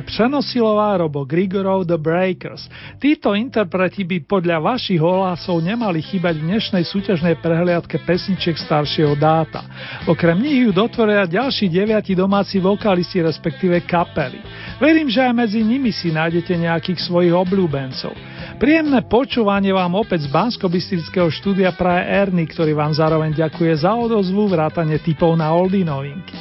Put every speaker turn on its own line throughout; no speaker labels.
Ivone Přenosilová, Robo Grigorov, The Breakers. Títo interpreti by podľa vašich hlasov nemali chýbať v dnešnej súťažnej prehliadke pesničiek staršieho dáta. Okrem nich ju dotvoria ďalší deviati domáci vokalisti, respektíve kapely. Verím, že aj medzi nimi si nájdete nejakých svojich obľúbencov. Príjemné počúvanie vám opäť z bansko štúdia praje Erny, ktorý vám zároveň ďakuje za odozvu vrátane typov na oldy novinky.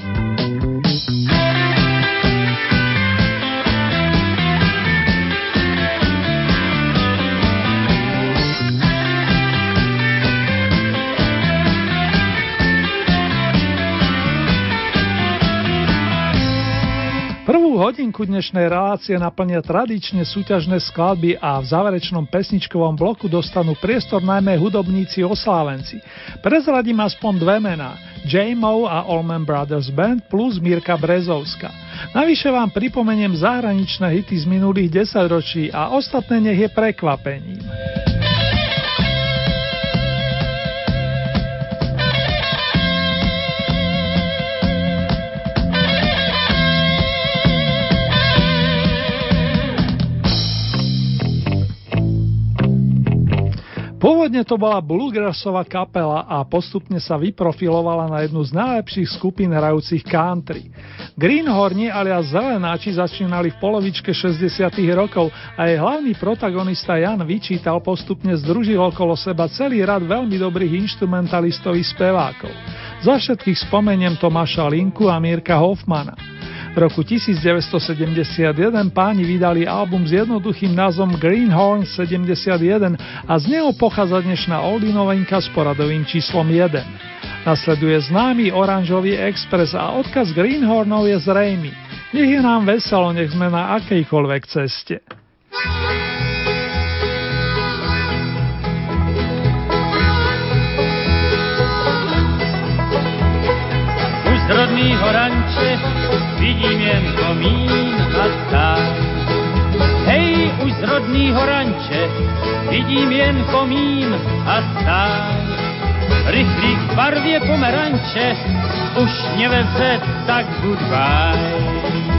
Prvú hodinku dnešnej relácie naplnia tradične súťažné skladby a v záverečnom pesničkovom bloku dostanú priestor najmä hudobníci oslávenci. Prezradím aspoň dve mená. J-Mo a Allman Brothers Band plus Mirka Brezovska. Navyše vám pripomeniem zahraničné hity z minulých desaťročí a ostatné nech je prekvapením. Pôvodne to bola bluegrassová kapela a postupne sa vyprofilovala na jednu z najlepších skupín hrajúcich country. Greenhorni alias Zelenáči začínali v polovičke 60 rokov a jej hlavný protagonista Jan vyčítal postupne združil okolo seba celý rad veľmi dobrých instrumentalistov i spevákov. Za všetkých spomeniem Tomáša Linku a Mírka Hoffmana. Roku 1971 páni vydali album s jednoduchým názvom Greenhorn 71 a z neho pochádza dnešná oldie novinka s poradovým číslom 1. Nasleduje známy oranžový Express a odkaz Greenhornov je zrejmy. Nech je nám veselo, nech sme na akejkoľvek ceste.
Vidím jen komín a stáj. Hej, už z rodného ranče vidím jen komín a stáj. Rychlík v barvě pomeranče už neveze, tak goodbye.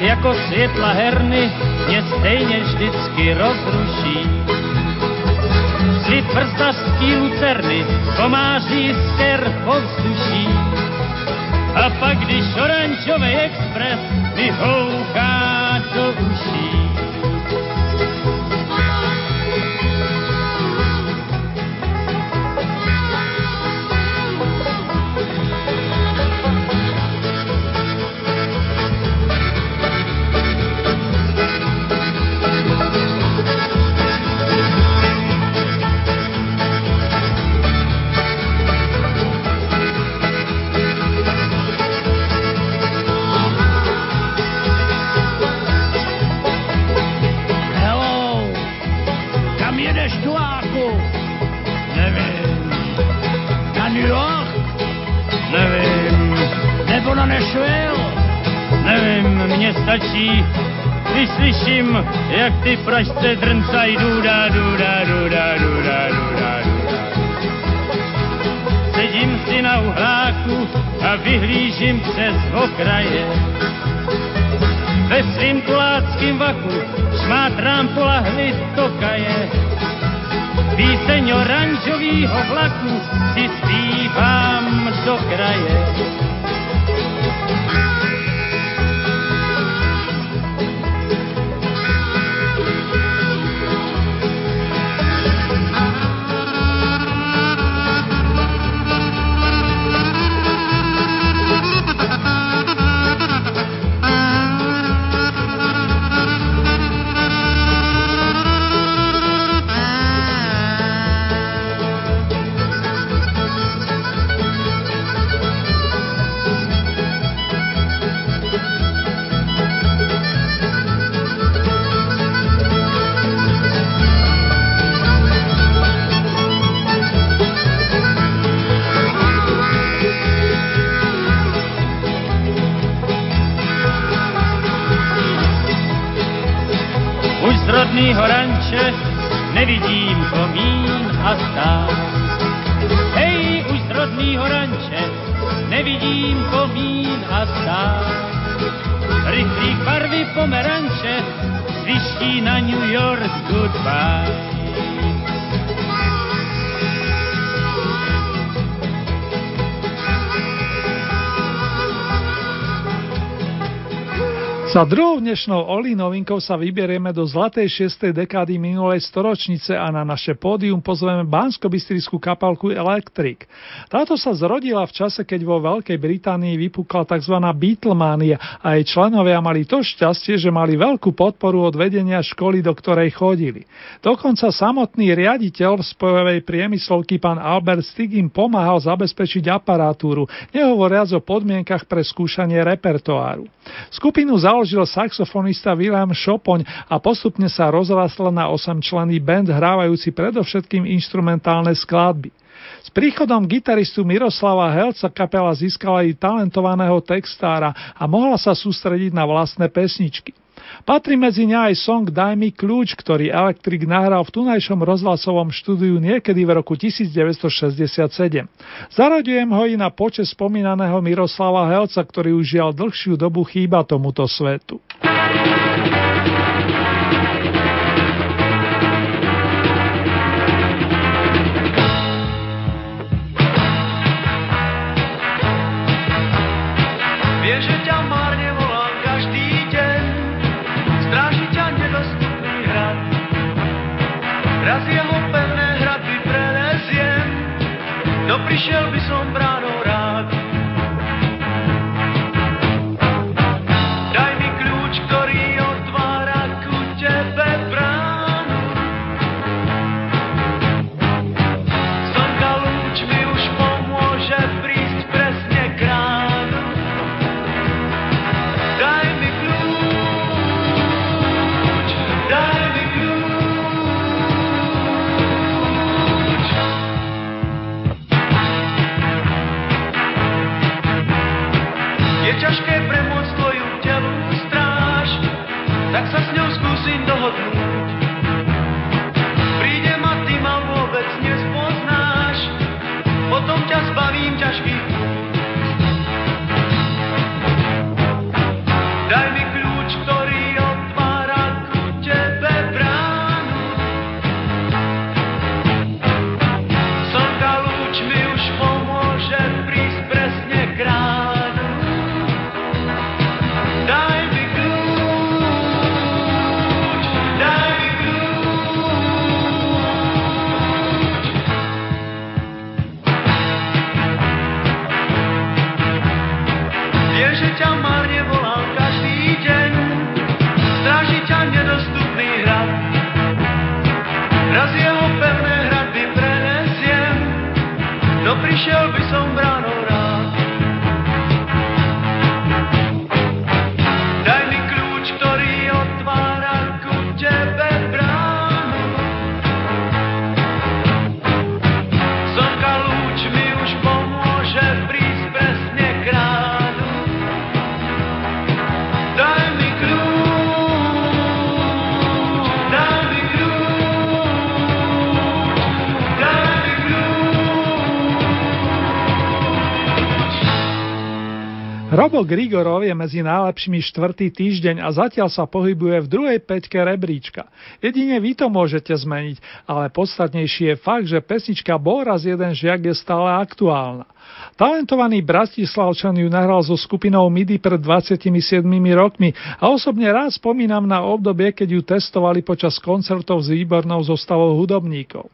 jako světla herny mě stejně vždycky rozruší. Svit prstařský lucerny komáří sker povzduší. A pak, když oranžový expres mi houká do uší, slyším, jak ty pražce drncaj duda, duda, duda, duda, duda, duda. Sedím si na uhláku a vyhlížím přes okraje. Ve svým kuláckým vaku šmátrám po lahvi tokaje. Píseň oranžovýho vlaku si zpívám do kraje. Stát. Hej, už z rodnýho ranče nevidím komín a stát. Rychlý barvy pomeranče zviští na New York goodbye.
Za druhou dnešnou Oli novinkou sa vyberieme do zlatej 6. dekády minulej storočnice a na naše pódium pozveme bansko kapalku Electric. Táto sa zrodila v čase, keď vo Veľkej Británii vypukla tzv. Beatlemania a jej členovia mali to šťastie, že mali veľkú podporu od vedenia školy, do ktorej chodili. Dokonca samotný riaditeľ spojovej priemyslovky pán Albert Stig im pomáhal zabezpečiť aparatúru, nehovoriac o podmienkach pre skúšanie repertoáru. Skupinu založil saxofonista Wilhelm Šopoň a postupne sa rozrastla na 8 členný band hrávajúci predovšetkým instrumentálne skladby. S príchodom gitaristu Miroslava Helca kapela získala i talentovaného textára a mohla sa sústrediť na vlastné pesničky. Patrí medzi ne aj song Daj mi kľúč, ktorý Electric nahral v tunajšom rozhlasovom štúdiu niekedy v roku 1967. Zaraďujem ho i na počas spomínaného Miroslava Helca, ktorý už žial dlhšiu dobu chýba tomuto svetu.
Prišiel by som bránou
Robo Grigorov je medzi najlepšími štvrtý týždeň a zatiaľ sa pohybuje v druhej peťke rebríčka. Jedine vy to môžete zmeniť, ale podstatnejší je fakt, že pesnička Bol jeden žiak je stále aktuálna. Talentovaný Bratislavčan ju nahral so skupinou MIDI pred 27 rokmi a osobne rád spomínam na obdobie, keď ju testovali počas koncertov s výbornou zostavou hudobníkov.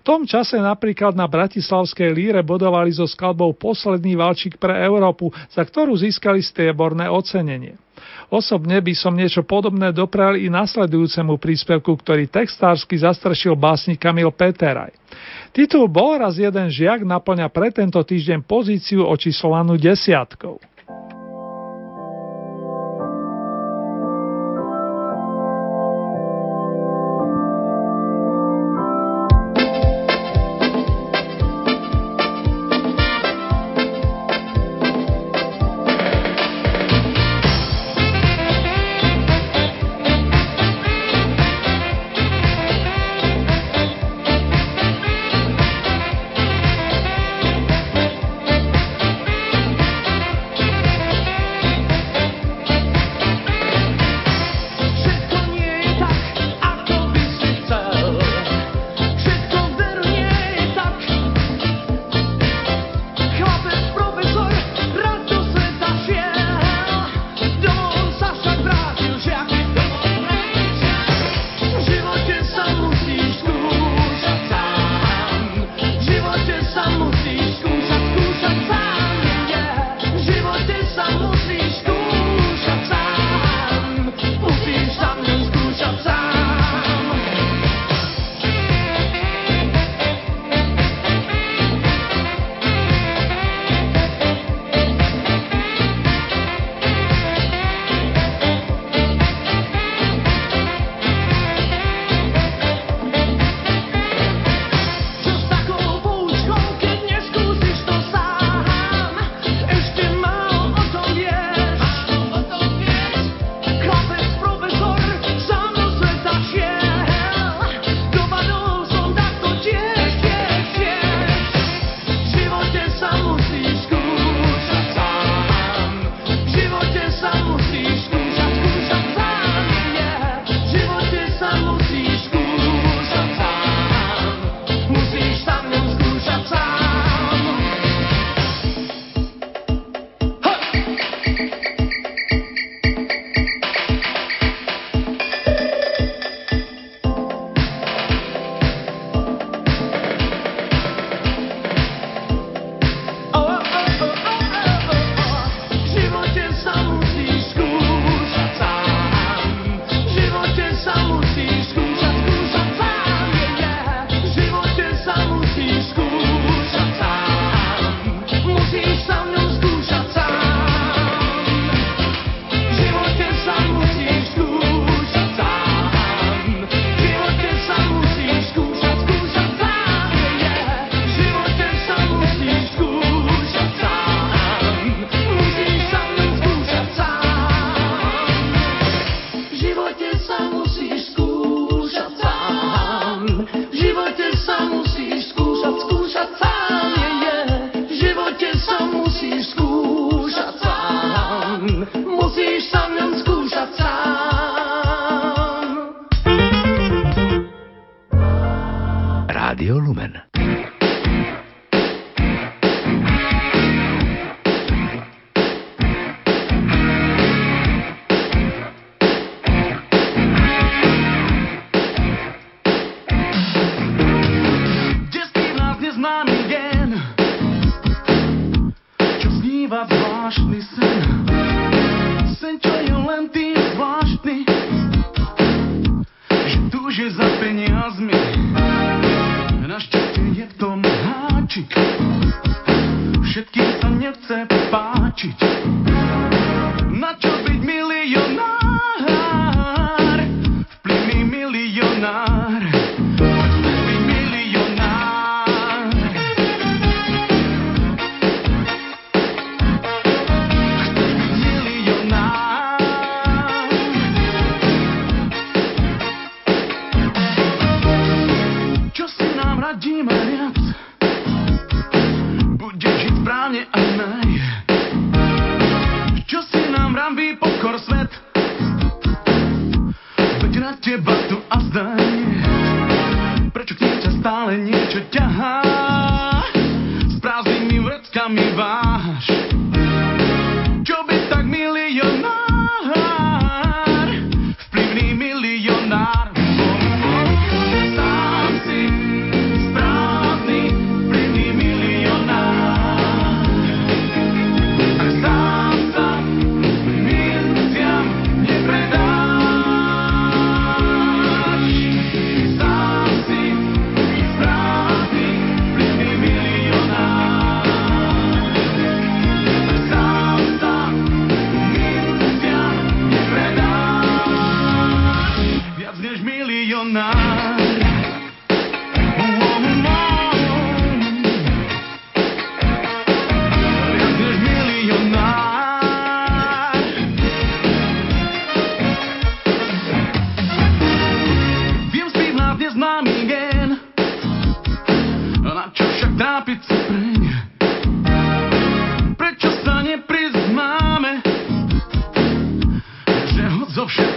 V tom čase napríklad na Bratislavskej líre bodovali so skladbou Posledný valčík pre Európu, za ktorú získali strieborné ocenenie. Osobne by som niečo podobné doprel i nasledujúcemu príspevku, ktorý textársky zastrešil básnik Kamil Peteraj. Titul Bol raz jeden žiak naplňa pre tento týždeň pozíciu očíslovanú desiatkou.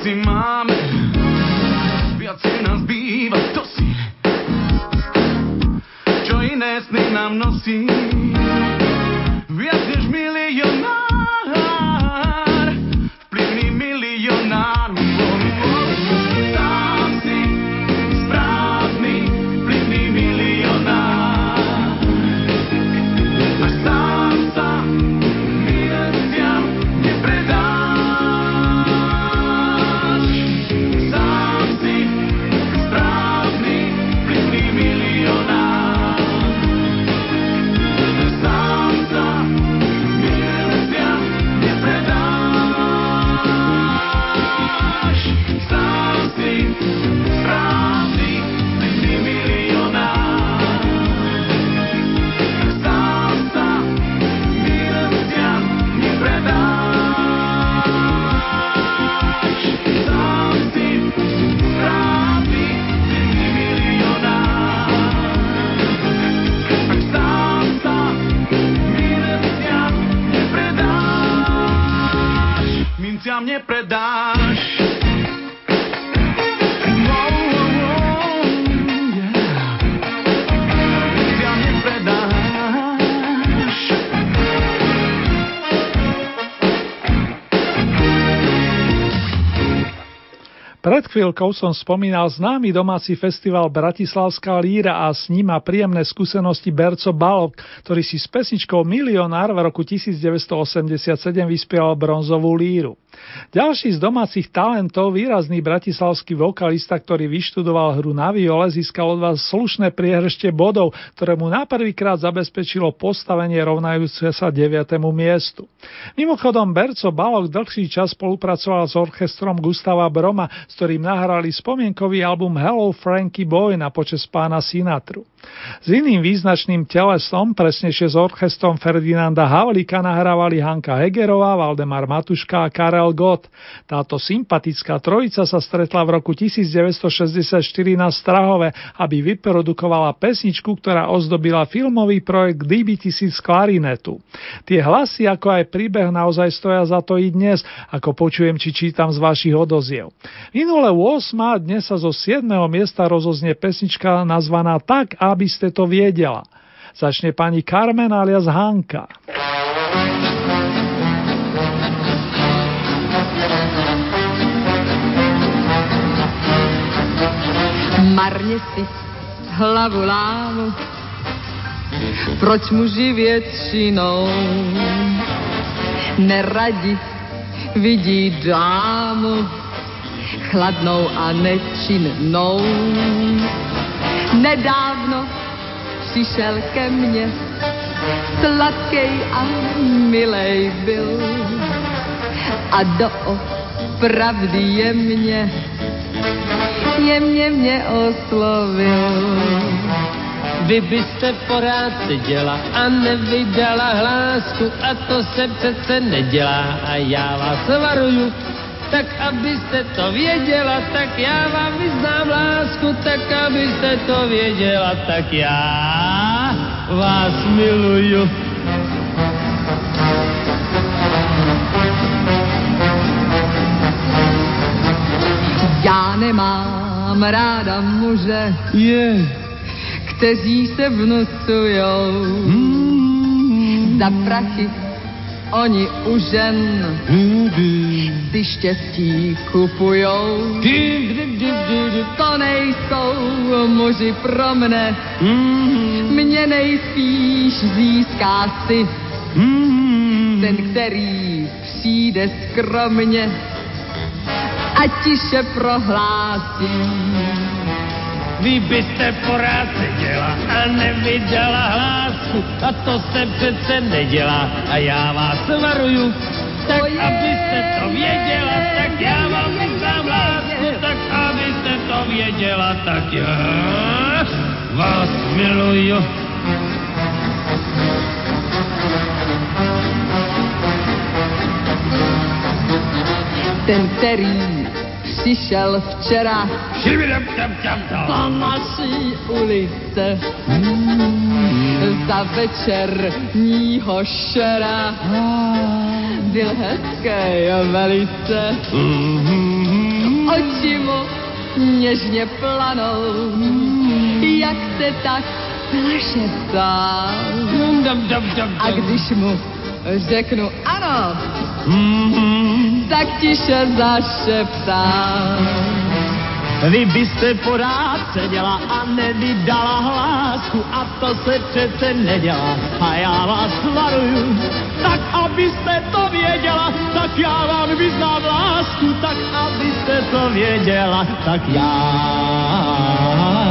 Všetci máme. Viacej nás býva to si. Čo iné sny nám nosí
chvíľkou som spomínal známy domáci festival Bratislavská líra a s ním má príjemné skúsenosti Berco Balok, ktorý si s pesničkou Milionár v roku 1987 vyspieval bronzovú líru. Ďalší z domácich talentov, výrazný bratislavský vokalista, ktorý vyštudoval hru na viole, získal od vás slušné priehršte bodov, ktoré mu na prvýkrát zabezpečilo postavenie rovnajúce sa 9. miestu. Mimochodom, Berco Balok dlhší čas spolupracoval s orchestrom Gustava Broma, s ktorým nahrali spomienkový album Hello Frankie Boy na počas pána Sinatru. S iným význačným telesom, presnejšie s orchestrom Ferdinanda Havlíka nahrávali Hanka Hegerová, Valdemar Matuška a Karel Gott. Táto sympatická trojica sa stretla v roku 1964 na Strahove, aby vyprodukovala pesničku, ktorá ozdobila filmový projekt DBTC z klarinetu. Tie hlasy, ako aj príbeh naozaj stoja za to i dnes, ako počujem či čítam z vašich odoziev. Minule 8. a dnes sa zo 7. miesta rozoznie pesnička nazvaná Tak, aby ste to viedela. Začne pani Carmen alias Hanka.
Marně si hlavu lámu, proč muži většinou neradi vidí dámu chladnou a nečinnou. Nedávno přišel ke mně, sladkej a milej byl a do pravdy jemně, jemně mě oslovil.
Vy byste porád seděla a nevydala hlásku a to se přece nedělá a já vás varuju, tak abyste to věděla, tak já vám vyznám lásku, tak abyste to věděla, tak já vás miluju.
Já nemám ráda muže,
Je,
kteří se vnucujou.
mm,
za prachy oni u žen si štěstí kupujou. To nejsou muži pro mne, mě nejspíš získá si ten, který přijde skromně a tiše prohlásí.
Vy byste porád seděla a nevydala hlásku a to se přece nedělá a já vás varuju, tak abyste to věděla, tak já vám vyznám lásku, tak abyste to věděla, tak já vás miluju.
Ten, který přišel včera. Po naší ulice. Za večerního šera. Byl hezký a velice, oči mu něžně planou, jak se tak našeptá. A když mu řeknu ano, tak tiše zašeptá.
Vy byste porád seděla a nevydala hlásku a to se přece nedělá a já vás varuju. Tak abyste to věděla, tak já vám vyznám lásku, tak abyste to věděla, tak já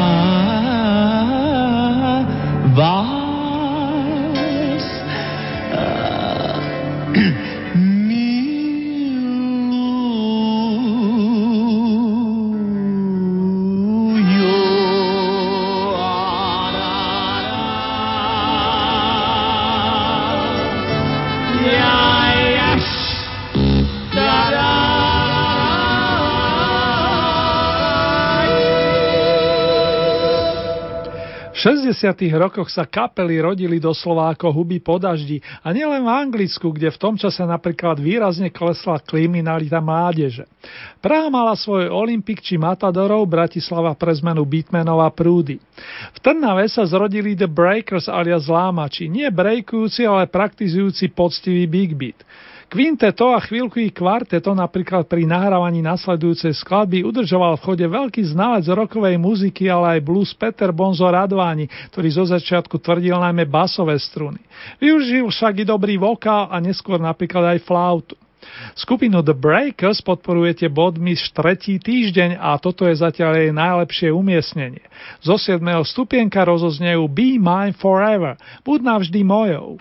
60. rokoch sa kapely rodili doslova ako huby po daždi a nielen v Anglicku, kde v tom čase napríklad výrazne klesla kriminalita mládeže. Praha mala svoj Olympik či Matadorov, Bratislava pre zmenu Beatmanov a Prúdy. V Trnave sa zrodili The Breakers alias Lámači, nie breakujúci, ale praktizujúci poctivý big beat. Quinteto a chvíľkový kvarteto napríklad pri nahrávaní nasledujúcej skladby udržoval v chode veľký znalec rokovej muziky, ale aj blues Peter Bonzo Radváni, ktorý zo začiatku tvrdil najmä basové struny. Využil však i dobrý vokál a neskôr napríklad aj flautu. Skupinu The Breakers podporujete bodmi tretí týždeň a toto je zatiaľ jej najlepšie umiestnenie. Zo 7. stupienka rozoznejú Be Mine Forever, buď navždy mojou.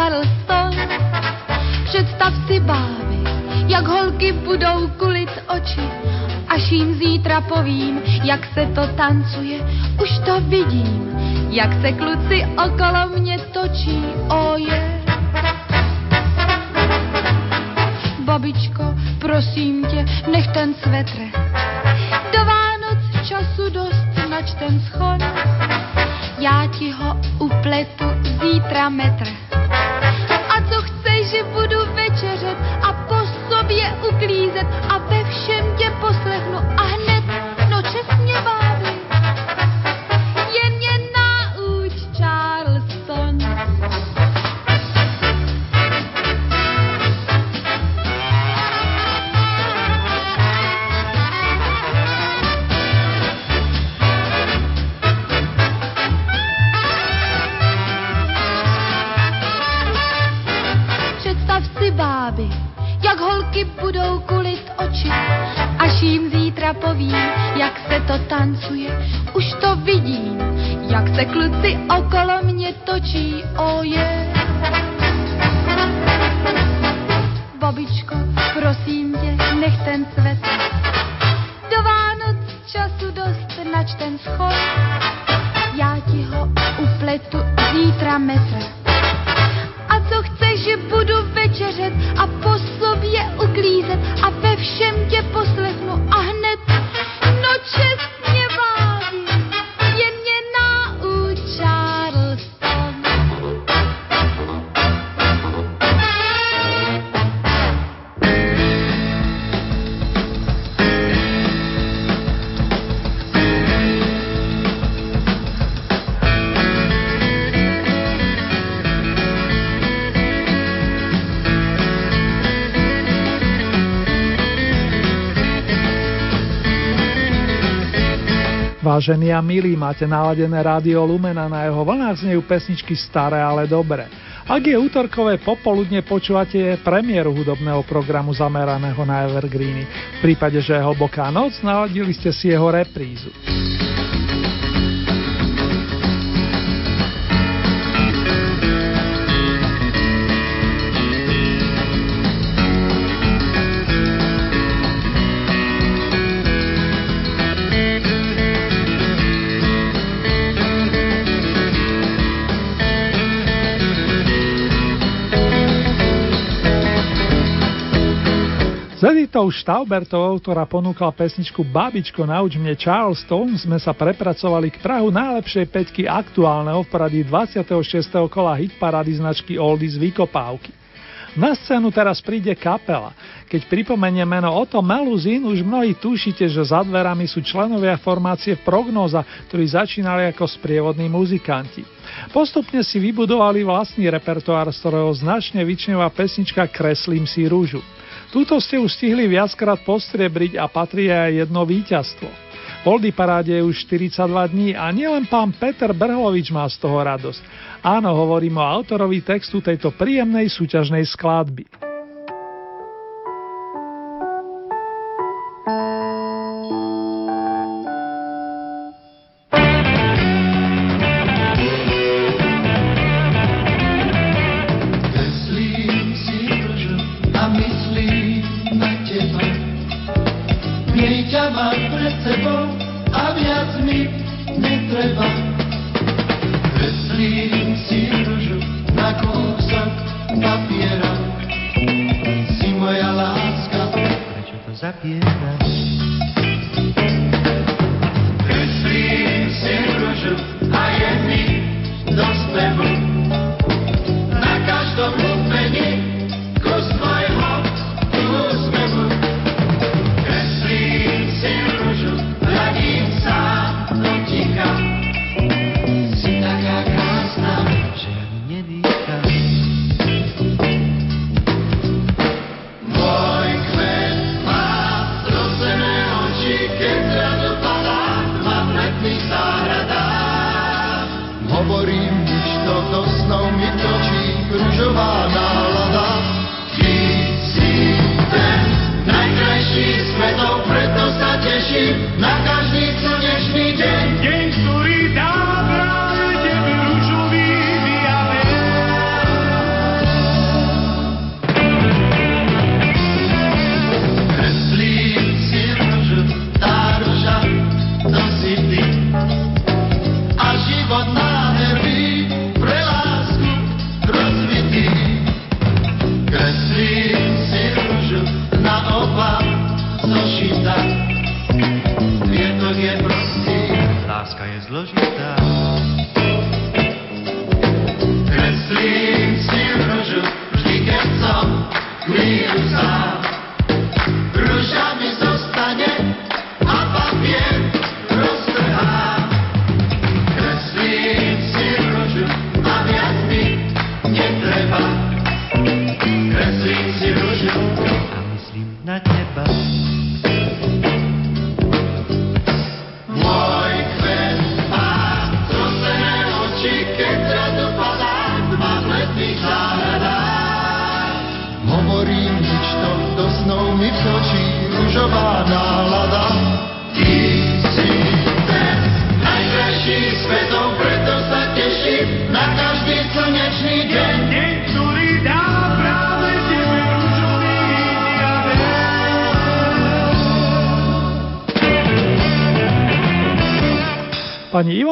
Charleston, představ si bávy, jak holky budou kulit oči, až jim zítra povím, jak se to tancuje, už to vidím, jak se kluci okolo mě točí, oje. Oh yeah. Babičko, prosím tě, nech ten svetr. Se kluci okolo mě točí, yeah. Babičko, prosím tě, nech ten svetr. Do Vánoc času dost, nač ten schod. Já ti ho upletu zítra metr. A co chceš, že budu večeřet a po sobě uklízet a ve všem tě poslechnu a hned,
Vážení a milí, máte naladené rádio Lumena na jeho vlnách znejú pesničky staré, ale dobré. Ak je útorkové popoludne, počúvate premiéru hudobného programu zameraného na Evergreeny. V prípade, že je hlboká noc, naladili ste si jeho reprízu. Editou Štaubertovou, ktorá ponúkla pesničku Babičko, nauč mne Charleston, sme sa prepracovali k Prahu najlepšej peťky aktuálneho v poradí 26. kola hitparády značky Oldies Vykopávky. Na scénu teraz príde kapela. Keď pripomeniem meno Otto Meluzin, už mnohí tušíte, že za dverami sú členovia formácie Prognoza, ktorí začínali ako sprievodní muzikanti. Postupne si vybudovali vlastný repertoár, z ktorého značne vyčneva pesnička Kreslím si rúžu. Túto ste už stihli viackrát postriebriť a patrí aj jedno víťazstvo. V Oldy paráde je už 42 dní a nielen pán Peter Brhlovič má z toho radosť. Áno, hovorím o autorovi textu tejto príjemnej súťažnej skladby.
Kúsok papiera. Si moja láska, prečo to zapieraš?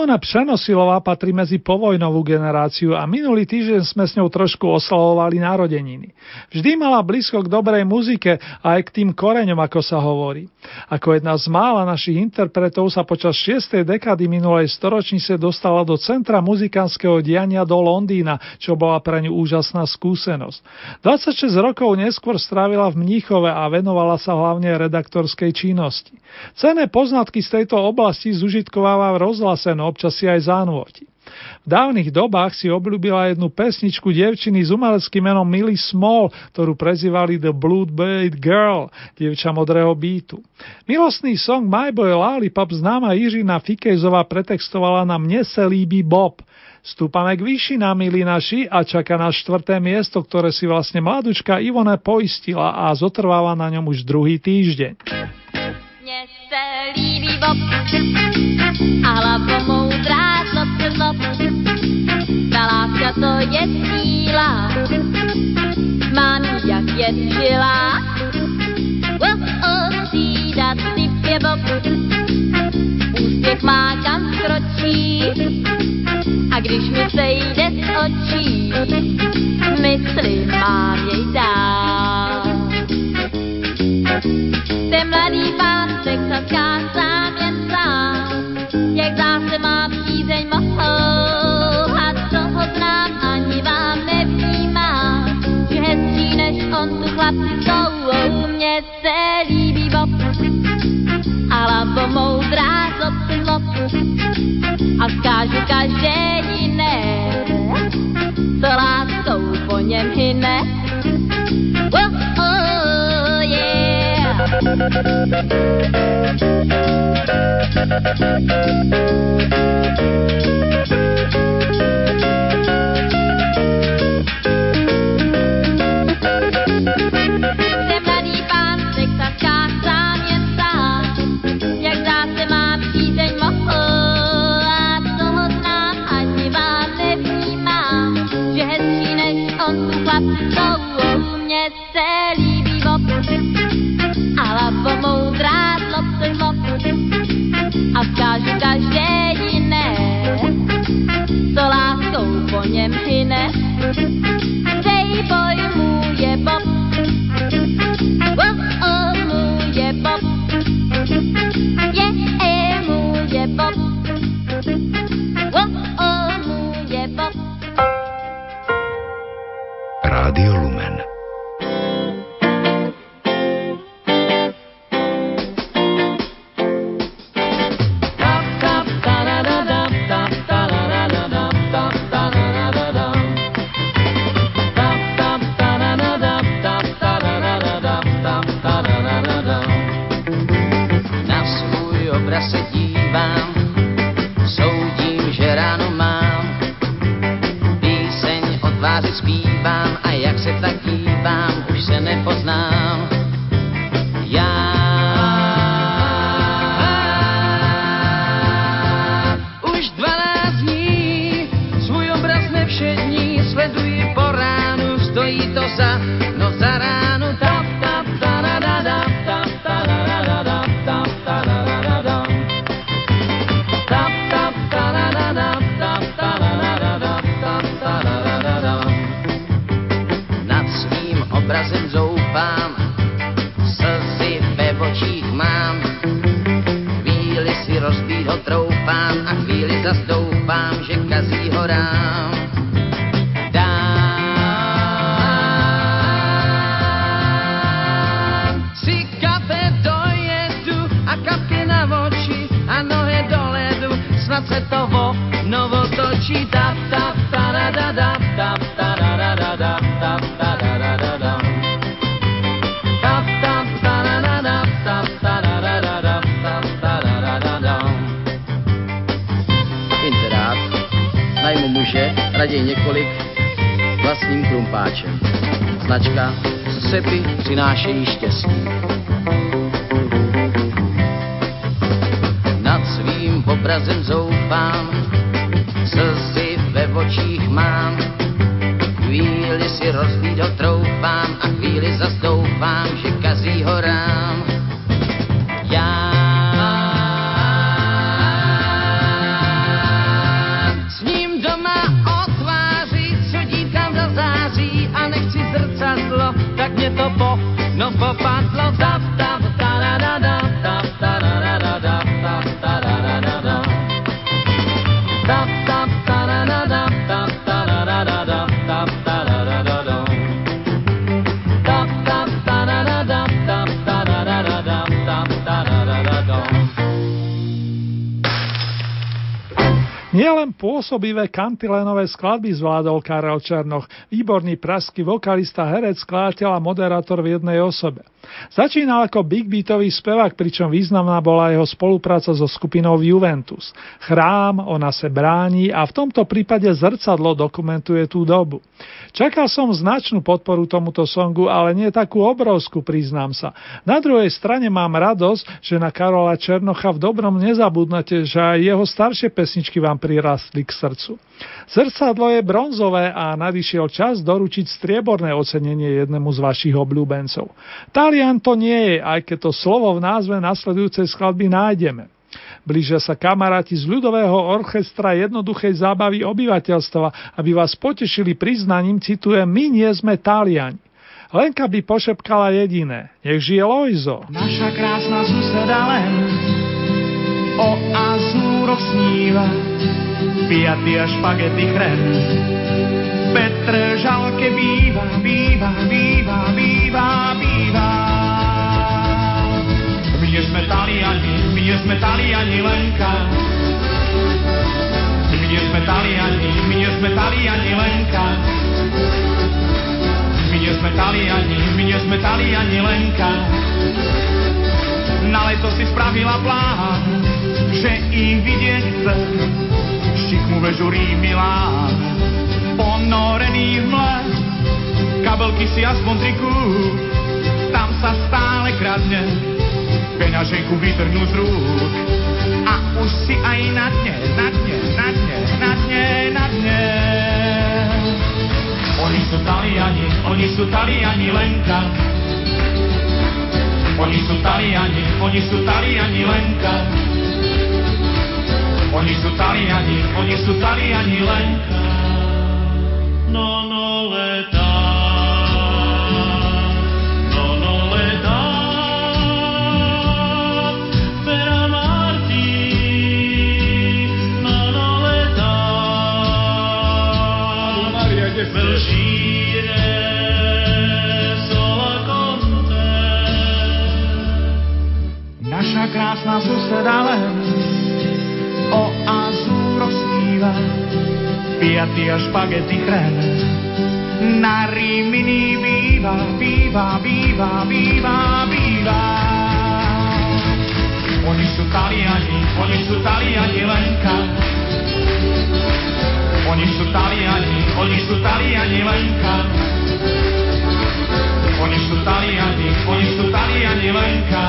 Ivona Přenosilová patrí medzi povojnovú generáciu a minulý týždeň sme s ňou trošku oslavovali narodeniny. Vždy mala blízko k dobrej muzike a aj k tým koreňom, ako sa hovorí. Ako jedna z mála našich interpretov sa počas 6. dekady minulej storočnice dostala do centra muzikánskeho diania do Londýna, čo bola pre ňu úžasná skúsenosť. 26 rokov neskôr strávila v Mníchove a venovala sa hlavne redaktorskej činnosti. Cené poznatky z tejto oblasti zužitkováva v rozhlase, no občas aj zanúti. V dávnych dobách si obľúbila jednu pesničku devčiny s umeleckým menom Millie Small, ktorú prezývali The Blood-Bait Girl, dievča modrého bítu. Milostný song My Boy Lollipop známa Jiřina Fikejzová pretextovala na Mne se líbí Bob. Stúpame k výšinám, milí naši, a čaká na štvrté miesto, ktoré si vlastne mladučka Ivone poistila a zotrváva na ňom už druhý týždeň.
Mně se líbí Bob a hlava Láska to je síla, jak je žila. Oh, oh, střídat typ je Bob, úspěch má kam skročí. A když mi sejde z očí, mysli mám jej dát. Ten mladý pán texaská sám jen sám, jak zase má přízeň mohou. Chlapci jsou. Mně se líbí Bob a hlavo moudrá zlob zlob. A zkážu každé jiné, co láskou po něm hyne. Oh, oh, yeah. zobra se
dívám pôsobivé kantilénové skladby zvládol Karel Černoch, výborný praský vokalista, herec, skladateľ a moderátor v jednej osobe. Začínal ako big beatový spevák, pričom významná bola jeho spolupráca so skupinou Juventus. Chrám, ona se bráni a v tomto prípade zrcadlo dokumentuje tú dobu. Čakal som značnú podporu tomuto songu, ale nie takú obrovskú, priznám sa. Na druhej strane mám radosť, že na Karola Černocha v dobrom nezabudnete, že aj jeho staršie pesničky vám prirastli k srdcu. Zrcadlo je bronzové a nadišiel čas doručiť strieborné ocenenie jednému z vašich obľúbencov. Talian to nie je, aj keď to slovo v názve nasledujúcej skladby nájdeme. Blížia sa kamaráti z ľudového orchestra jednoduchej zábavy obyvateľstva, aby vás potešili priznaním, citujem, my nie sme Taliani. Lenka by pošepkala jediné, nech žije Lojzo.
Naša krásna suseda len o azúroch sníva, piaty a špagety chren. Petr žalke býva, býva, býva, býva, býva. Nie sme Taliani, my nie sme Taliani, Lenka. My nie sme Taliani, my nie sme Taliani, Lenka. My nie sme Taliani, my nie sme Taliani, Lenka. Na leto si spravila plán, že ich vidieť chce. Šikmu vežurí Milán, ponorený v mle. Kabelky si aspoň triku, tam sa stále kradne. Peňaženku vytrhnú z rúk a už si aj na dne, na dne, na dne, na dne, na dne. Oni sú Taliani, oni sú Taliani, Lenka. Oni sú Taliani, oni sú Taliani, Lenka. Oni sú Taliani, oni sú Taliani, Lenka. No, no, letá. Naša krásna suseda len o azúroch sníva, piaty a špagety chren. Na Rimini býva, býva, býva, býva, býva. Oni sú Taliani, oni sú Taliani, Lenka. Oni sú Taliani, oni sú Taliani, Lenka. Oni sú Taliani, oni sú Taliani, Lenka.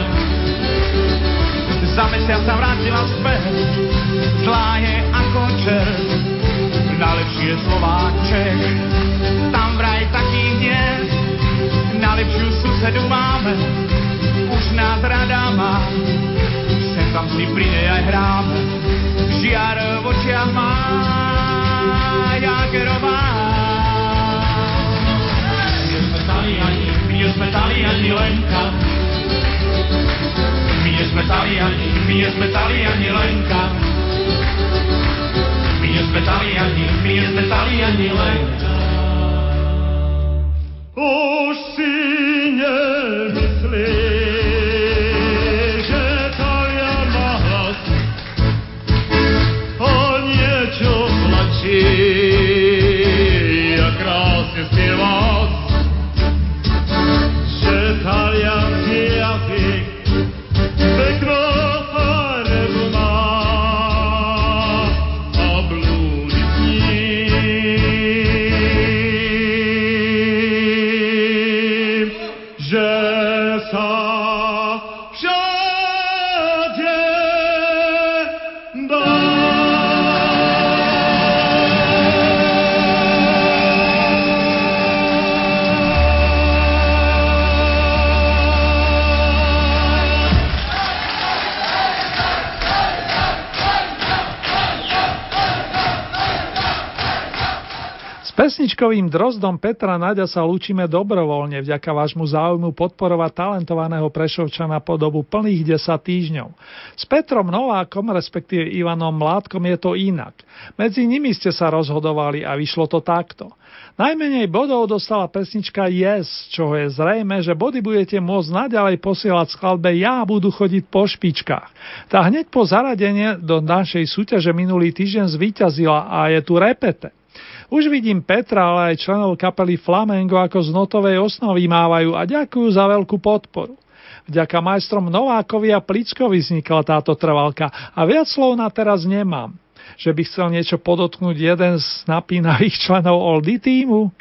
Za mesiac sa vrátila späť, zlá je ako čert, najlepšie Slováček, tam vraj takých nie, najlepšiu susedu máme, už nás rada má, sem tam si pri nej aj hráme, žiar v očiach má, Jagerová. Taliani, my nie sme Taliani, Lenka. My nie
sme Taliani, my nie sme Taliani, Lenka. Už si
pesničkovým drozdom Petra Naďa sa lúčime dobrovoľne vďaka vášmu záujmu podporovať talentovaného Prešovčana po dobu plných 10 týždňov. S Petrom Novákom, respektíve Ivanom Mládkom je to inak. Medzi nimi ste sa rozhodovali a vyšlo to takto. Najmenej bodov dostala pesnička Yes, čo je zrejme, že body budete môcť naďalej posielať skladbe Ja budú chodiť po špičkách. Tá hneď po zaradenie do našej súťaže minulý týždeň zvíťazila a je tu repete. Už vidím Petra, ale aj členov kapely Flamengo ako z notovej osnovy mávajú a ďakujú za veľkú podporu. Vďaka majstrom Novákovi a Plickovi vznikla táto trvalka a viac slov na teraz nemám. Že by chcel niečo podotknúť jeden z napínavých členov Oldy týmu?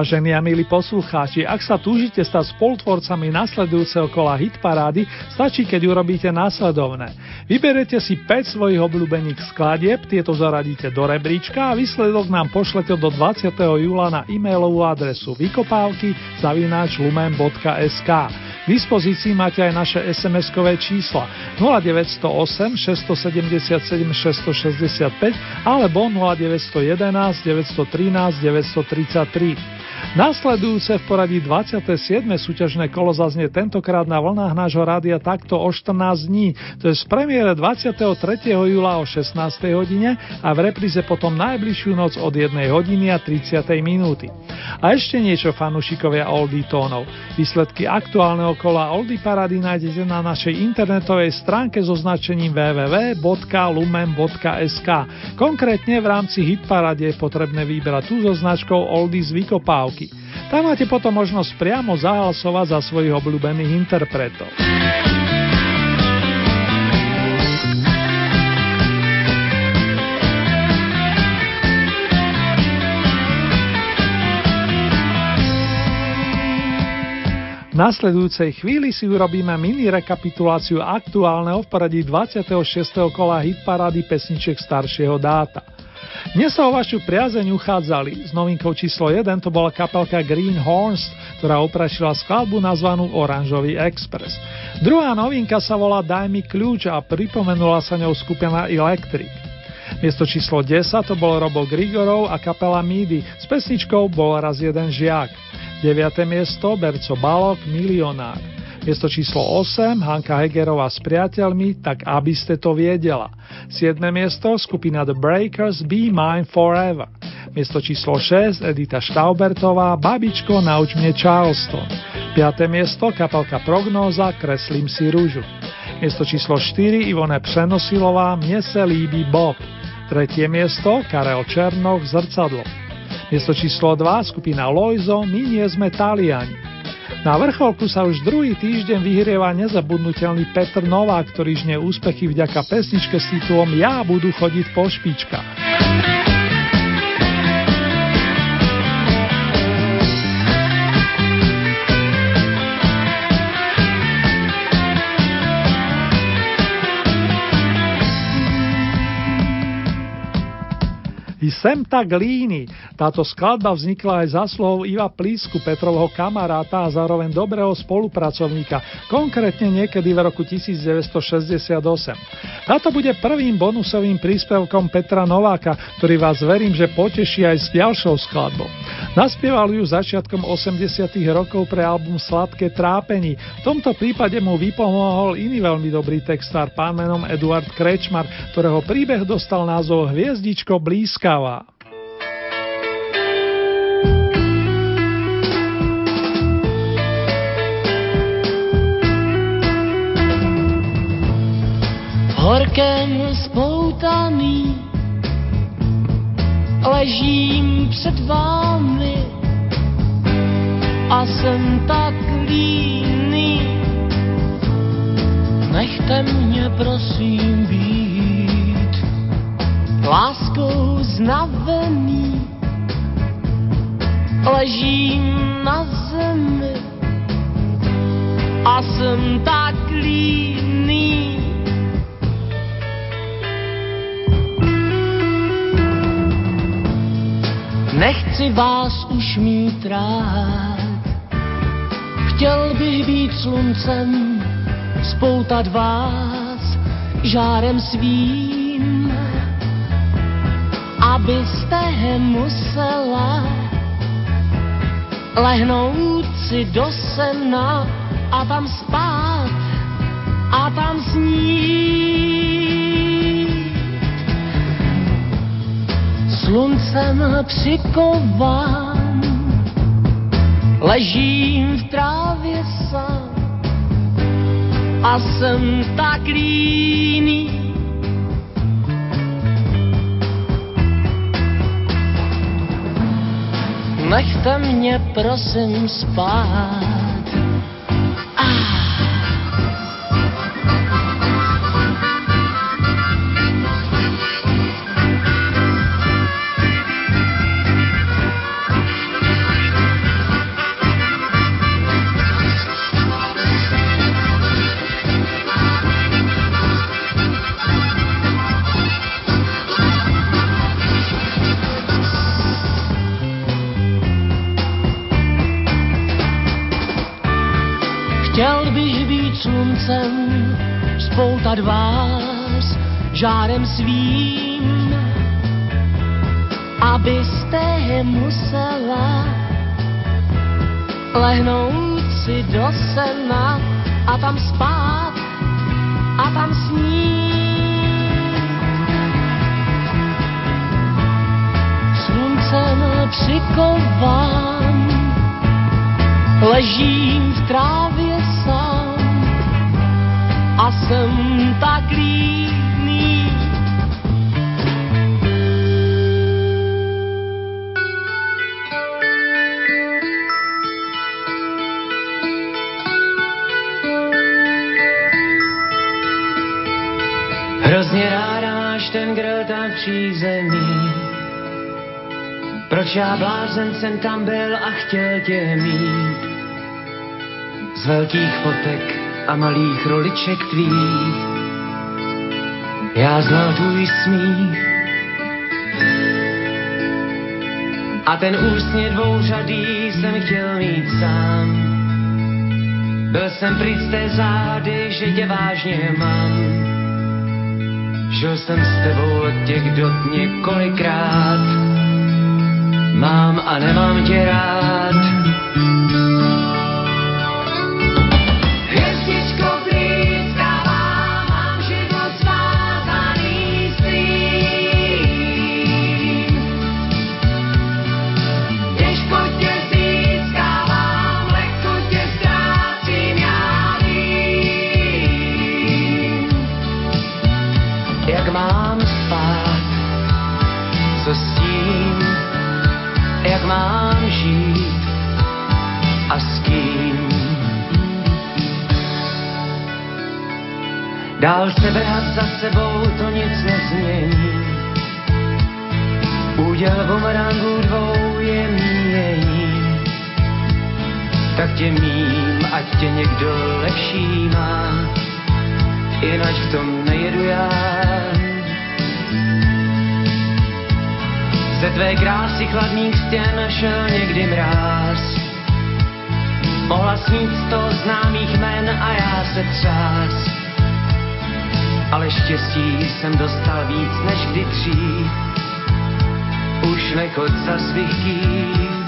Vážení a milí poslucháči, ak sa túžite stať spolutvorcami nasledujúceho kola hitparády, stačí, keď urobíte následovné. Vyberete si 5 svojich obľúbených skladieb, tieto zaradíte do rebríčka a výsledok nám pošlete do 20. júla na e-mailovú adresu vykopávky zavináč lumen.sk. K dispozícii máte aj naše SMS-kové čísla 0908 677 665 alebo 0911 913 933.
Nasledujúce v poradí 27. súťažné kolo zaznie tentokrát na vlnách nášho rádia takto o 14 dní, to je z premiére 23. júla o 16. hodine a v repríze potom najbližšiu noc od 1 hodiny a 30. minúty. A ešte niečo fanúšikovia Oldie tónov. Výsledky aktuálneho kola Oldie Parady nájdete na našej internetovej stránke so značením www.lumen.sk. Konkrétne v rámci Hitparade je potrebné vybrať tú so značkou Oldie z vykopávky tam máte potom možnosť priamo zahlasovať za svojich obľúbených interpretov. Nasledujúcej chvíli si urobíme mini rekapituláciu aktuálneho v poradí 26. kola hitparády pesničiek staršieho dáta. Dnes sa o vašu priazeň uchádzali. S novinkou číslo 1 to bola kapelka Green Horns, ktorá uprašila skladbu nazvanú Oranžový Express. Druhá novinka sa volá Daj mi kľúč a pripomenula sa ňou skupina Electric. Miesto číslo 10 to bol Robo Grigorov a kapela Midi. S pesničkou bol raz jeden žiak. 9. miesto Berco Balok, Milionár. Miesto číslo 8 Hanka Hegerová s priateľmi, tak aby ste to viedela. 7. miesto skupina The Breakers Be Mine Forever. Miesto číslo 6 Edita Štaubertová Babičko nauč mne Charleston. 5. miesto kapelka Prognóza Kreslím si rúžu. Miesto číslo 4 Ivone Přenosilová Mne se líbi Bob. Tretie miesto Karel Černok Zrcadlo. Miesto číslo 2 skupina Loizo My nie sme Taliani. Na vrcholku sa už druhý týždeň vyhrieva nezabudnutelný Petr Novák, ktorý žne úspechy vďaka pesničke s titulom Ja budú chodiť po špičkách. Sem tak líny. Táto skladba vznikla aj zásluhou Iva Plísku, Petrovho kamaráta a zároveň dobrého spolupracovníka, konkrétne niekedy v roku 1968. Táto bude prvým bonusovým príspevkom Petra Nováka, ktorý vás verím, že poteší aj s ďalšou skladbou. Naspieval ju začiatkom 80. rokov pre album Sladké trápení. V tomto prípade mu vypomohol iný veľmi dobrý textár, pán menom Eduard Krečmar, ktorého príbeh dostal názov Hviezdičko blízkava.
horkém spoutaný ležím před vámi a jsem tak líný. Nechte mě prosím být láskou znavený. Ležím na zemi a jsem tak líný. Nechci vás už mít rád, chtěl bych být sluncem, spoutat vás žárem svým, abyste musela lehnout si do sena a tam spát a tam snít. sluncem přikován, ležím v trávě sám a jsem tak líný. Nechte mě prosím spát svým, abyste musela lehnout si do sena a tam spát a tam snít. Sluncem přikován, ležím v trávě sám a jsem tak líný.
Tam přízemí. Proč já blázen jsem tam byl a chtěl tě mít? Z velkých fotek a malých roliček tvých já znal tvůj smích. A ten ústně dvouřadý jsem chtěl mít sám. Byl jsem pryč z té zády, že tě vážně mám. Žil jsem s tebou těch dot několikrát. Mám a nemám tě rád. Vrhat za sebou, to nic nezmění. Úděl bumerangů dvou je míjení. Tak tě mím, ať tě někdo lepší má, jinak v tom nejedu já. Ze tvé krásy chladných stěn šel někdy mráz. Mohla snít sto známých men a já se třás. Ale štěstí jsem dostal víc než kdy dřív. Už nechod za svých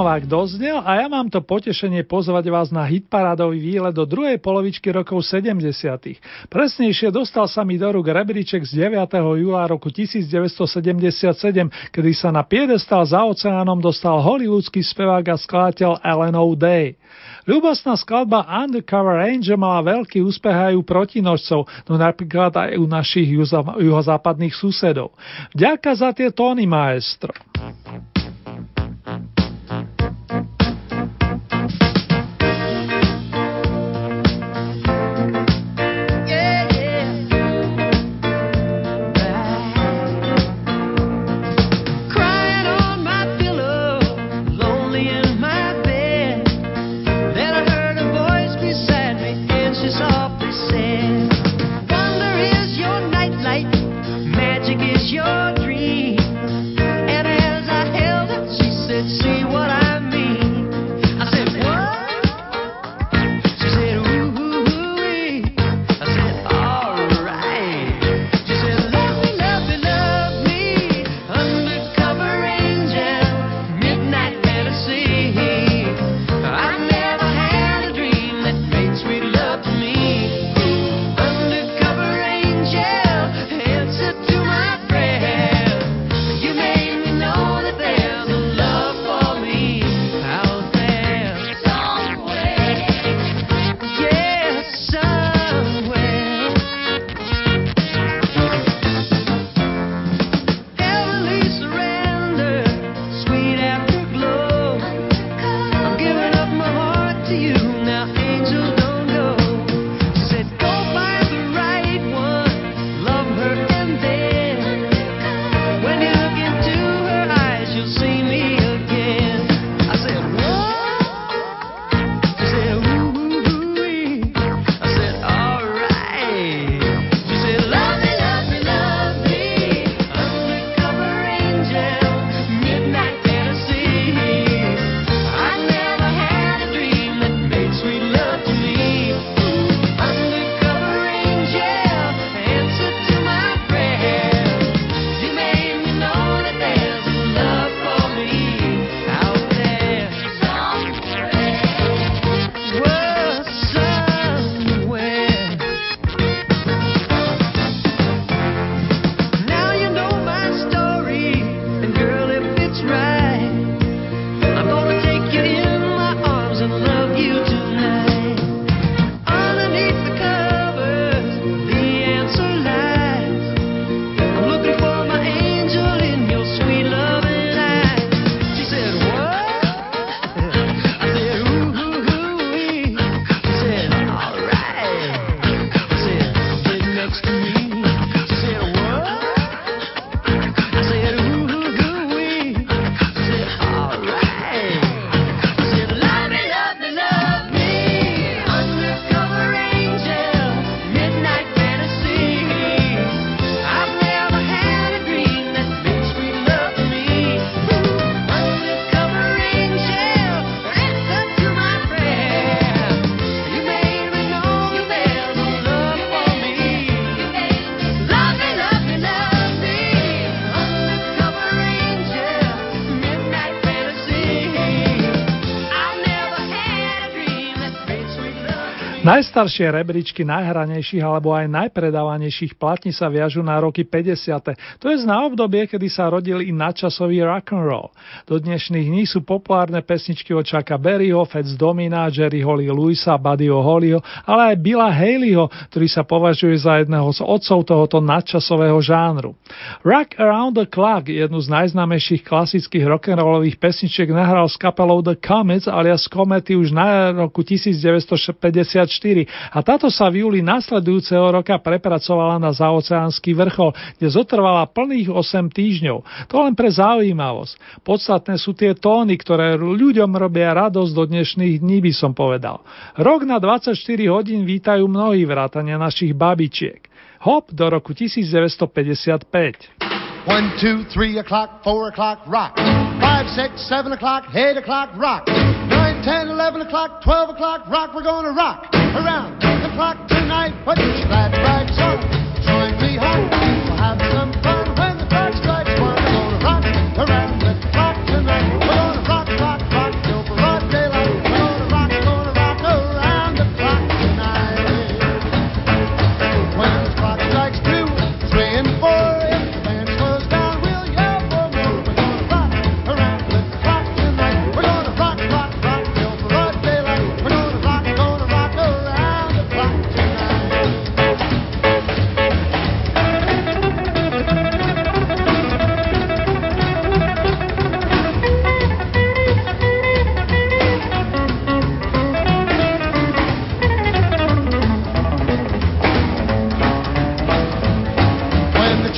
Novák doznel a ja mám to potešenie pozvať vás na hitparádový výlet do druhej polovičky rokov 70. Presnejšie dostal sa mi do rúk rebríček z 9. júla roku 1977, kedy sa na piedestal za oceánom dostal hollywoodský spevák a skladateľ Alan O'Day. Ľubostná skladba Undercover Angel mala veľký úspech aj u protinožcov, no napríklad aj u našich juho- juhozápadných susedov. Ďaká za tie tóny, maestro. Najstaršie rebríčky najhranejších alebo aj najpredávanejších platní sa viažu na roky 50. To je na obdobie, kedy sa rodil i nadčasový rock and roll. Do dnešných dní sú populárne pesničky od Chucka Berryho, Fats Domina, Jerry Holly Lewisa, Buddyho Hollyho, ale aj Billa Haleyho, ktorý sa považuje za jedného z otcov tohoto nadčasového žánru. Rock Around the Clock, jednu z najznámejších klasických rock'n'rollových pesničiek, nahral s kapelou The Comets alias Comety už na roku 1950 a táto sa v júli nasledujúceho roka prepracovala na zaoceánsky vrchol, kde zotrvala plných 8 týždňov. To len pre zaujímavosť. Podstatné sú tie tóny, ktoré ľuďom robia radosť do dnešných dní, by som povedal. Rok na 24 hodín vítajú mnohí vrátania našich babičiek. Hop do roku 1955.
One, two, three o'clock, four o'clock, rock. Five, six, seven o'clock, eight o'clock, rock. Nine, ten, eleven o'clock, twelve o'clock, rock. We're gonna rock around the clock tonight. Put your glad rags on. Join me home. We'll have some fun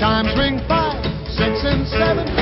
chimes ring five, six, and seven,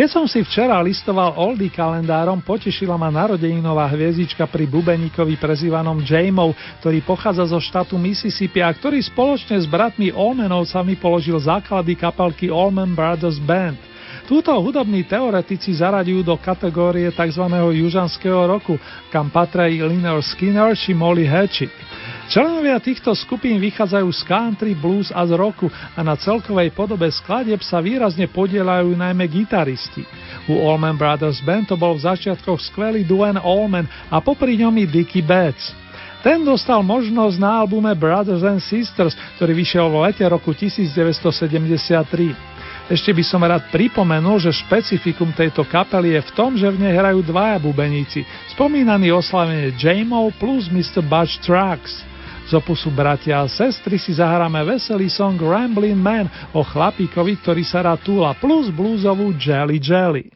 Keď som si včera listoval Oldie kalendárom, potešila ma narodeninová hviezdička pri bubeníkovi prezývanom Jamov, ktorý pochádza zo štátu Mississippi a ktorý spoločne s bratmi Olmenovcami položil základy kapelky Allman Brothers Band. Túto hudobní teoretici zaraďujú do kategórie tzv. južanského roku, kam patria i Skinner či Molly Hatchet. Členovia týchto skupín vychádzajú z country, blues a z roku a na celkovej podobe skladieb sa výrazne podielajú najmä gitaristi. U Allman Brothers Band to bol v začiatkoch skvelý Duane Allman a popri ňom i Dickie Betts. Ten dostal možnosť na albume Brothers and Sisters, ktorý vyšiel v lete roku 1973. Ešte by som rád pripomenul, že špecifikum tejto kapely je v tom, že v nej hrajú dvaja bubeníci, spomínaný oslavene Jamov plus Mr. Butch Trucks. Z opusu bratia a sestry si zahráme veselý song Ramblin' Man o chlapíkovi, ktorý sa rád túla plus bluesovú Jelly Jelly.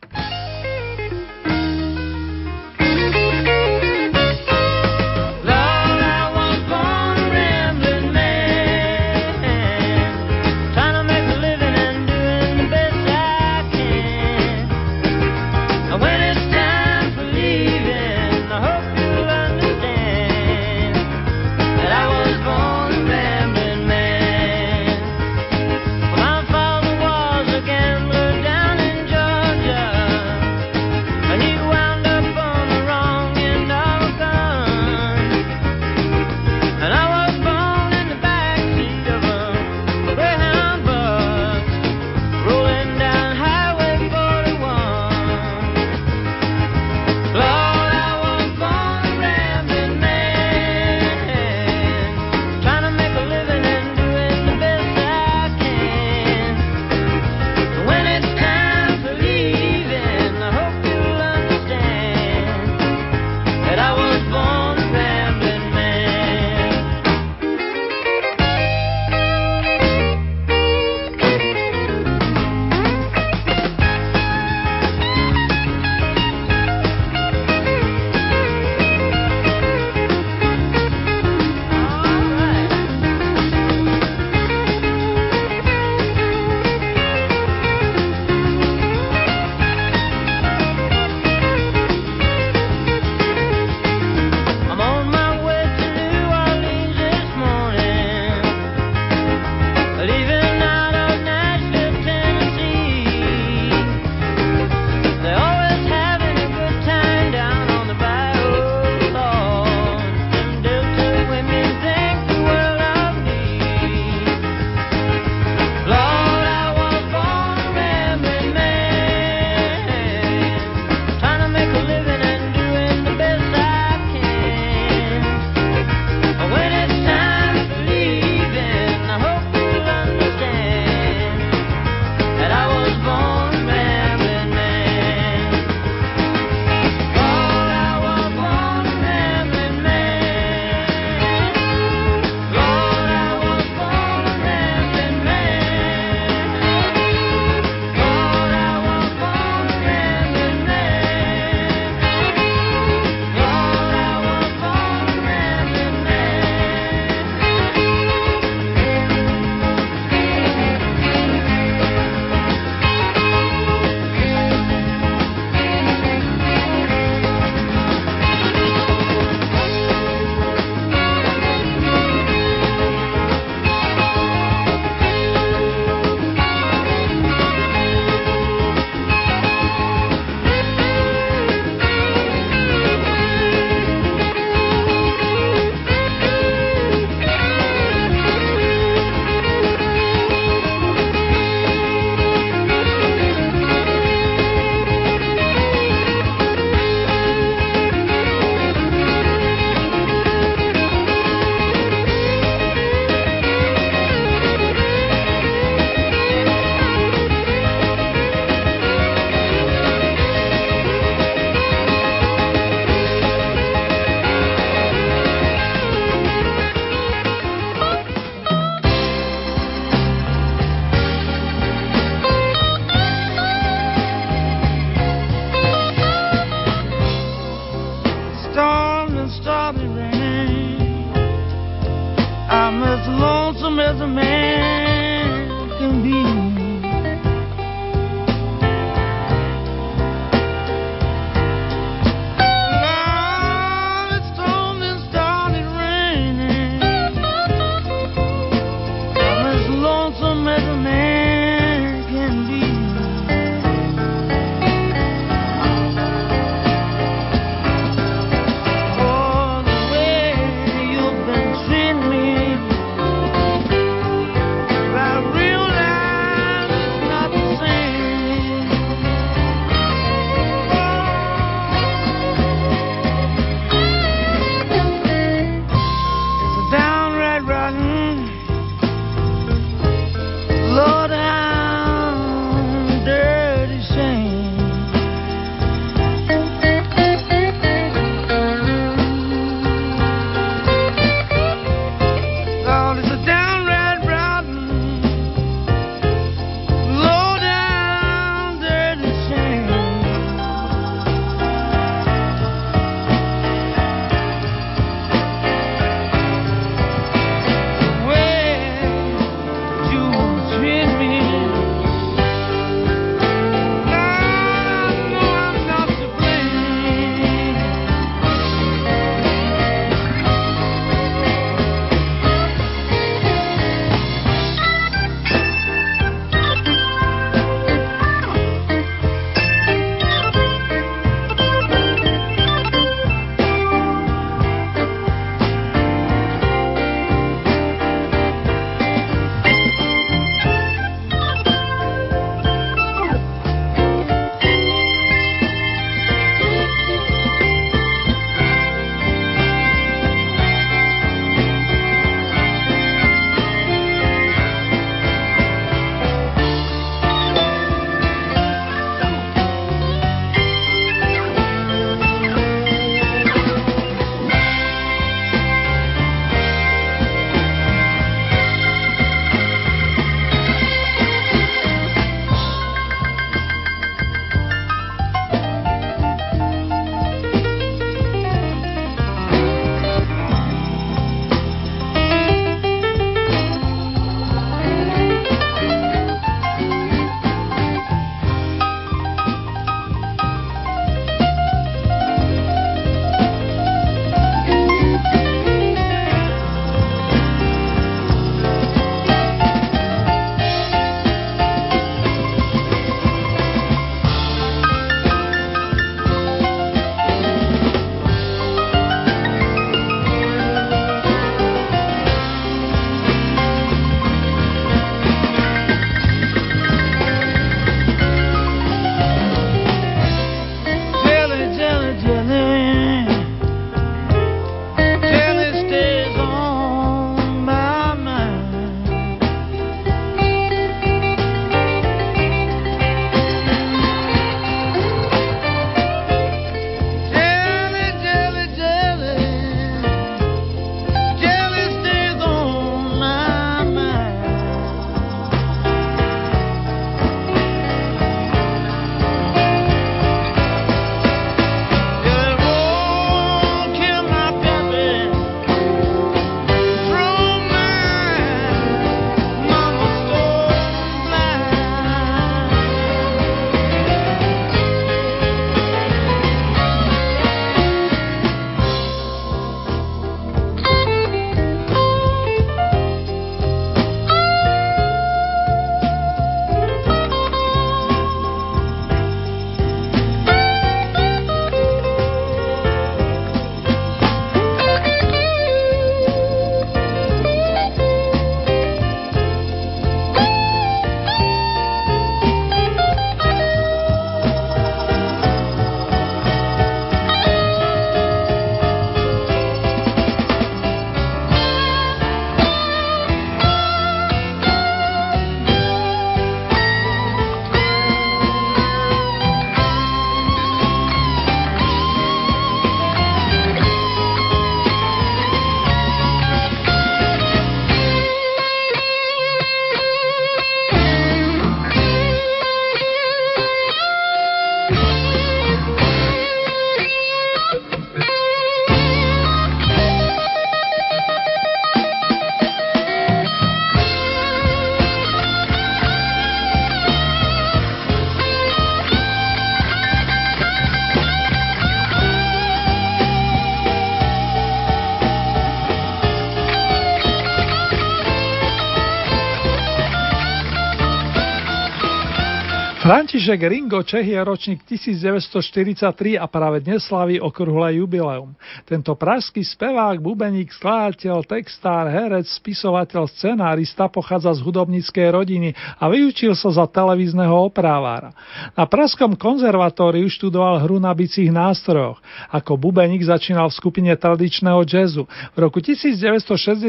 František Ringo Čech je ročník 1943 a práve dnes slaví okrúhle jubileum. Tento pražský spevák, bubeník, skladateľ, textár, herec, spisovateľ, scenárista pochádza z hudobníckej rodiny a vyučil sa za televízneho oprávára. Na Pražskom konzervatóriu študoval hru na bicích nástrojoch. Ako bubeník začínal v skupine tradičného jazzu. V roku 1963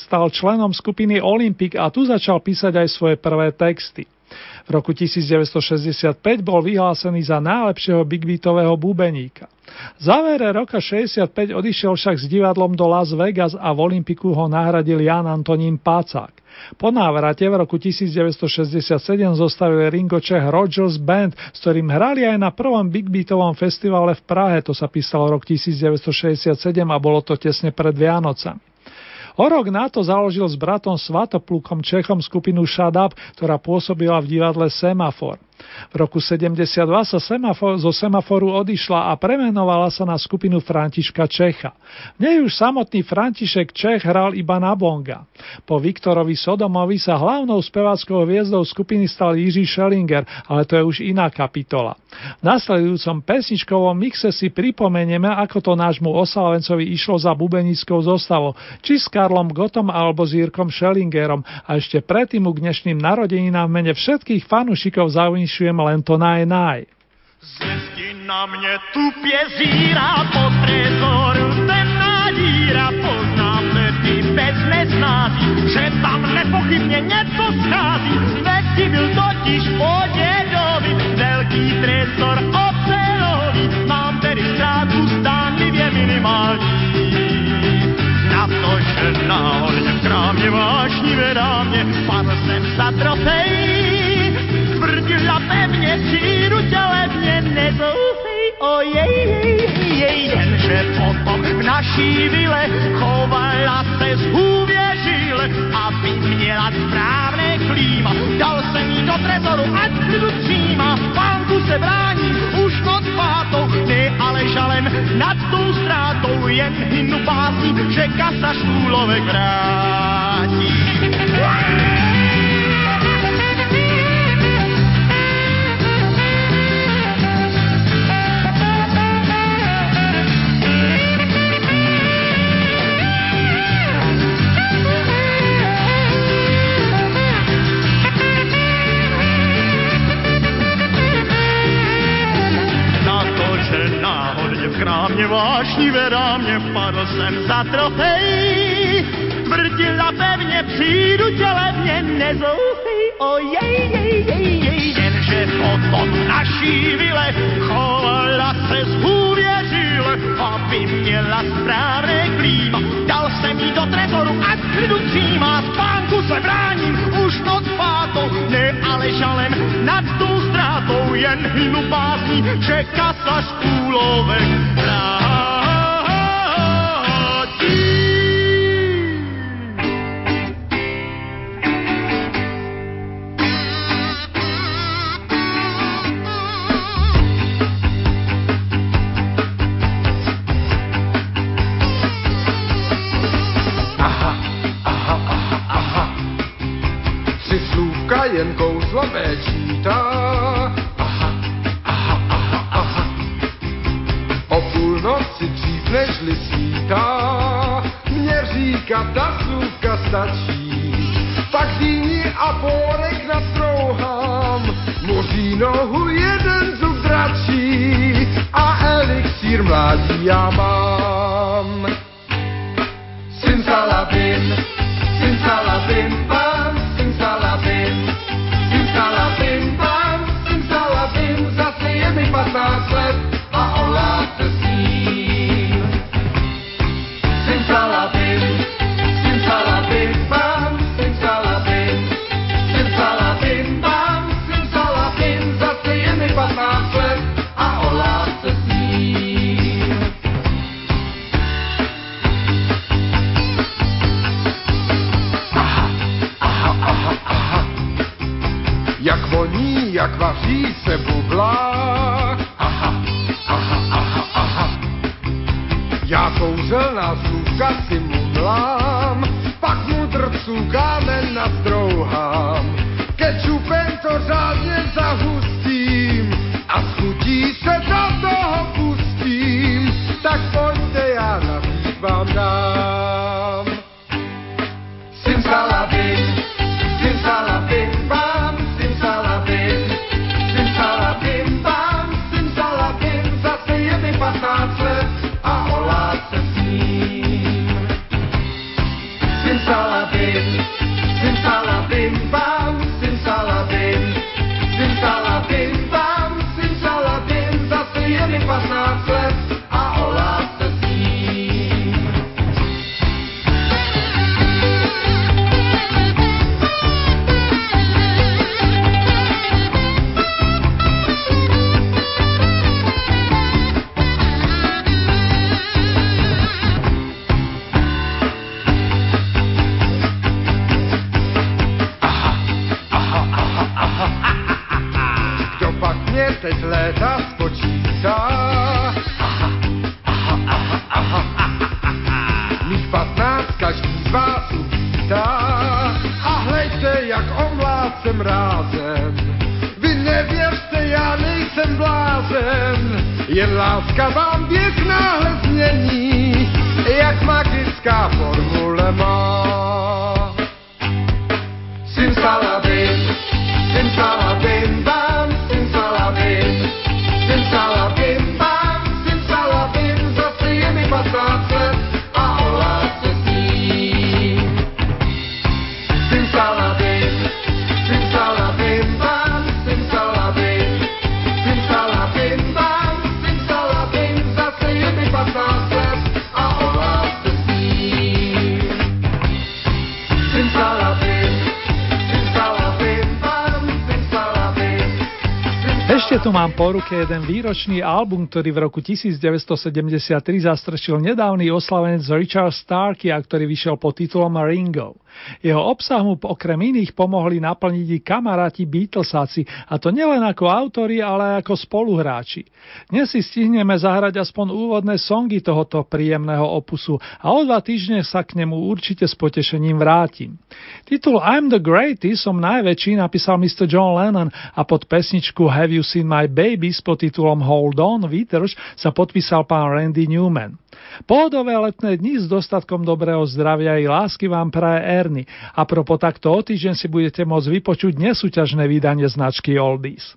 stal členom skupiny Olympic a tu začal písať aj svoje prvé texty. V roku 1965 bol vyhlásený za najlepšieho big beatového bubeníka. V závere roka 65 odišiel však s divadlom do Las Vegas a v Olympiku ho nahradil Jan Antonín Pácák. Po návrate v roku 1967 zostavil Ringo Czech Rogers Band, s ktorým hrali aj na prvom Big Beatovom festivale v Prahe, to sa písalo rok 1967 a bolo to tesne pred Vianocami. O rok na to založil s bratom Svatoplukom Čechom skupinu Shut Up, ktorá pôsobila v divadle Semafor. V roku 72 sa semafor, zo semaforu odišla a premenovala sa na skupinu Františka Čecha. V nej už samotný František Čech hral iba na bonga. Po Viktorovi Sodomovi sa hlavnou speváckou hviezdou skupiny stal Jiří Schellinger, ale to je už iná kapitola. V nasledujúcom pesničkovom mixe si pripomenieme, ako to nášmu oslavencovi išlo za bubenickou zostavou, či s Karlom Gotom alebo s Jirkom Schellingerom a ešte predtým k dnešným narodeninám v mene všetkých fanúšikov zavinšuje počujem len to naj naj.
Zvezdi na mne tupie zíra po trezoru, ten díra poznám vtedy bez nesnázy, že tam nepochybne něco schází, byl totiž po dedovi, veľký trezor ocelový, mám tedy ztrátu stánlivě minimální. Na to, že náhodně v krámě vášnivé dámě, padl jsem za trofej, tvrdila pevne, přijdu tě levně, nezoufej, ojej, jej, jenže potom v naší vile chovala se zhůvěřil, aby měla správné klíma. Dal jsem jí do trezoru, ať klidu tříma, pánku se brání, už noc pátou, ne ale žalem nad tou ztrátou, jen hynu pásí, že kasa škůlovek vrátí. Vášnivé dámě padl jsem za trofej. Tvrdila pevně, přijdu tě levně, nezoufej, ojej, jej, jej, jej, jenže potom naší vile chovala se zhůvěřil, aby měla správné klíma. Dal jsem jí do trezoru, ať klidu tříma, spánku se bráním, už noc pátou, ne ale žalem nad tou ztrátou, jen hynu básní, že kasa škůlovek
jen Já kouzelná slůvka si mumlám, pak mu drců kámen nastrouhám. Kečupem to řádně zahustím a s se do toho pustím, tak pojďte, já na vám dám.
Po ruke jeden výročný album, ktorý v roku 1973 zastrčil nedávny oslavenec Richard Starkey a ktorý vyšiel pod titulom Ringo. Jeho obsah mu okrem iných pomohli naplniť i kamaráti Beatlesáci, a to nielen ako autori, ale ako spoluhráči. Dnes si stihneme zahrať aspoň úvodné songy tohoto príjemného opusu a o dva týždne sa k nemu určite s potešením vrátim. Titul I'm the Greatest som najväčší napísal Mr. John Lennon a pod pesničku Have You Seen My Baby s podtitulom Hold On, Vítržš sa podpísal pán Randy Newman. Pohodové letné dni s dostatkom dobrého zdravia i lásky vám praje Erny a propo takto o týždeň si budete môcť vypočuť nesúťažné vydanie značky Oldies.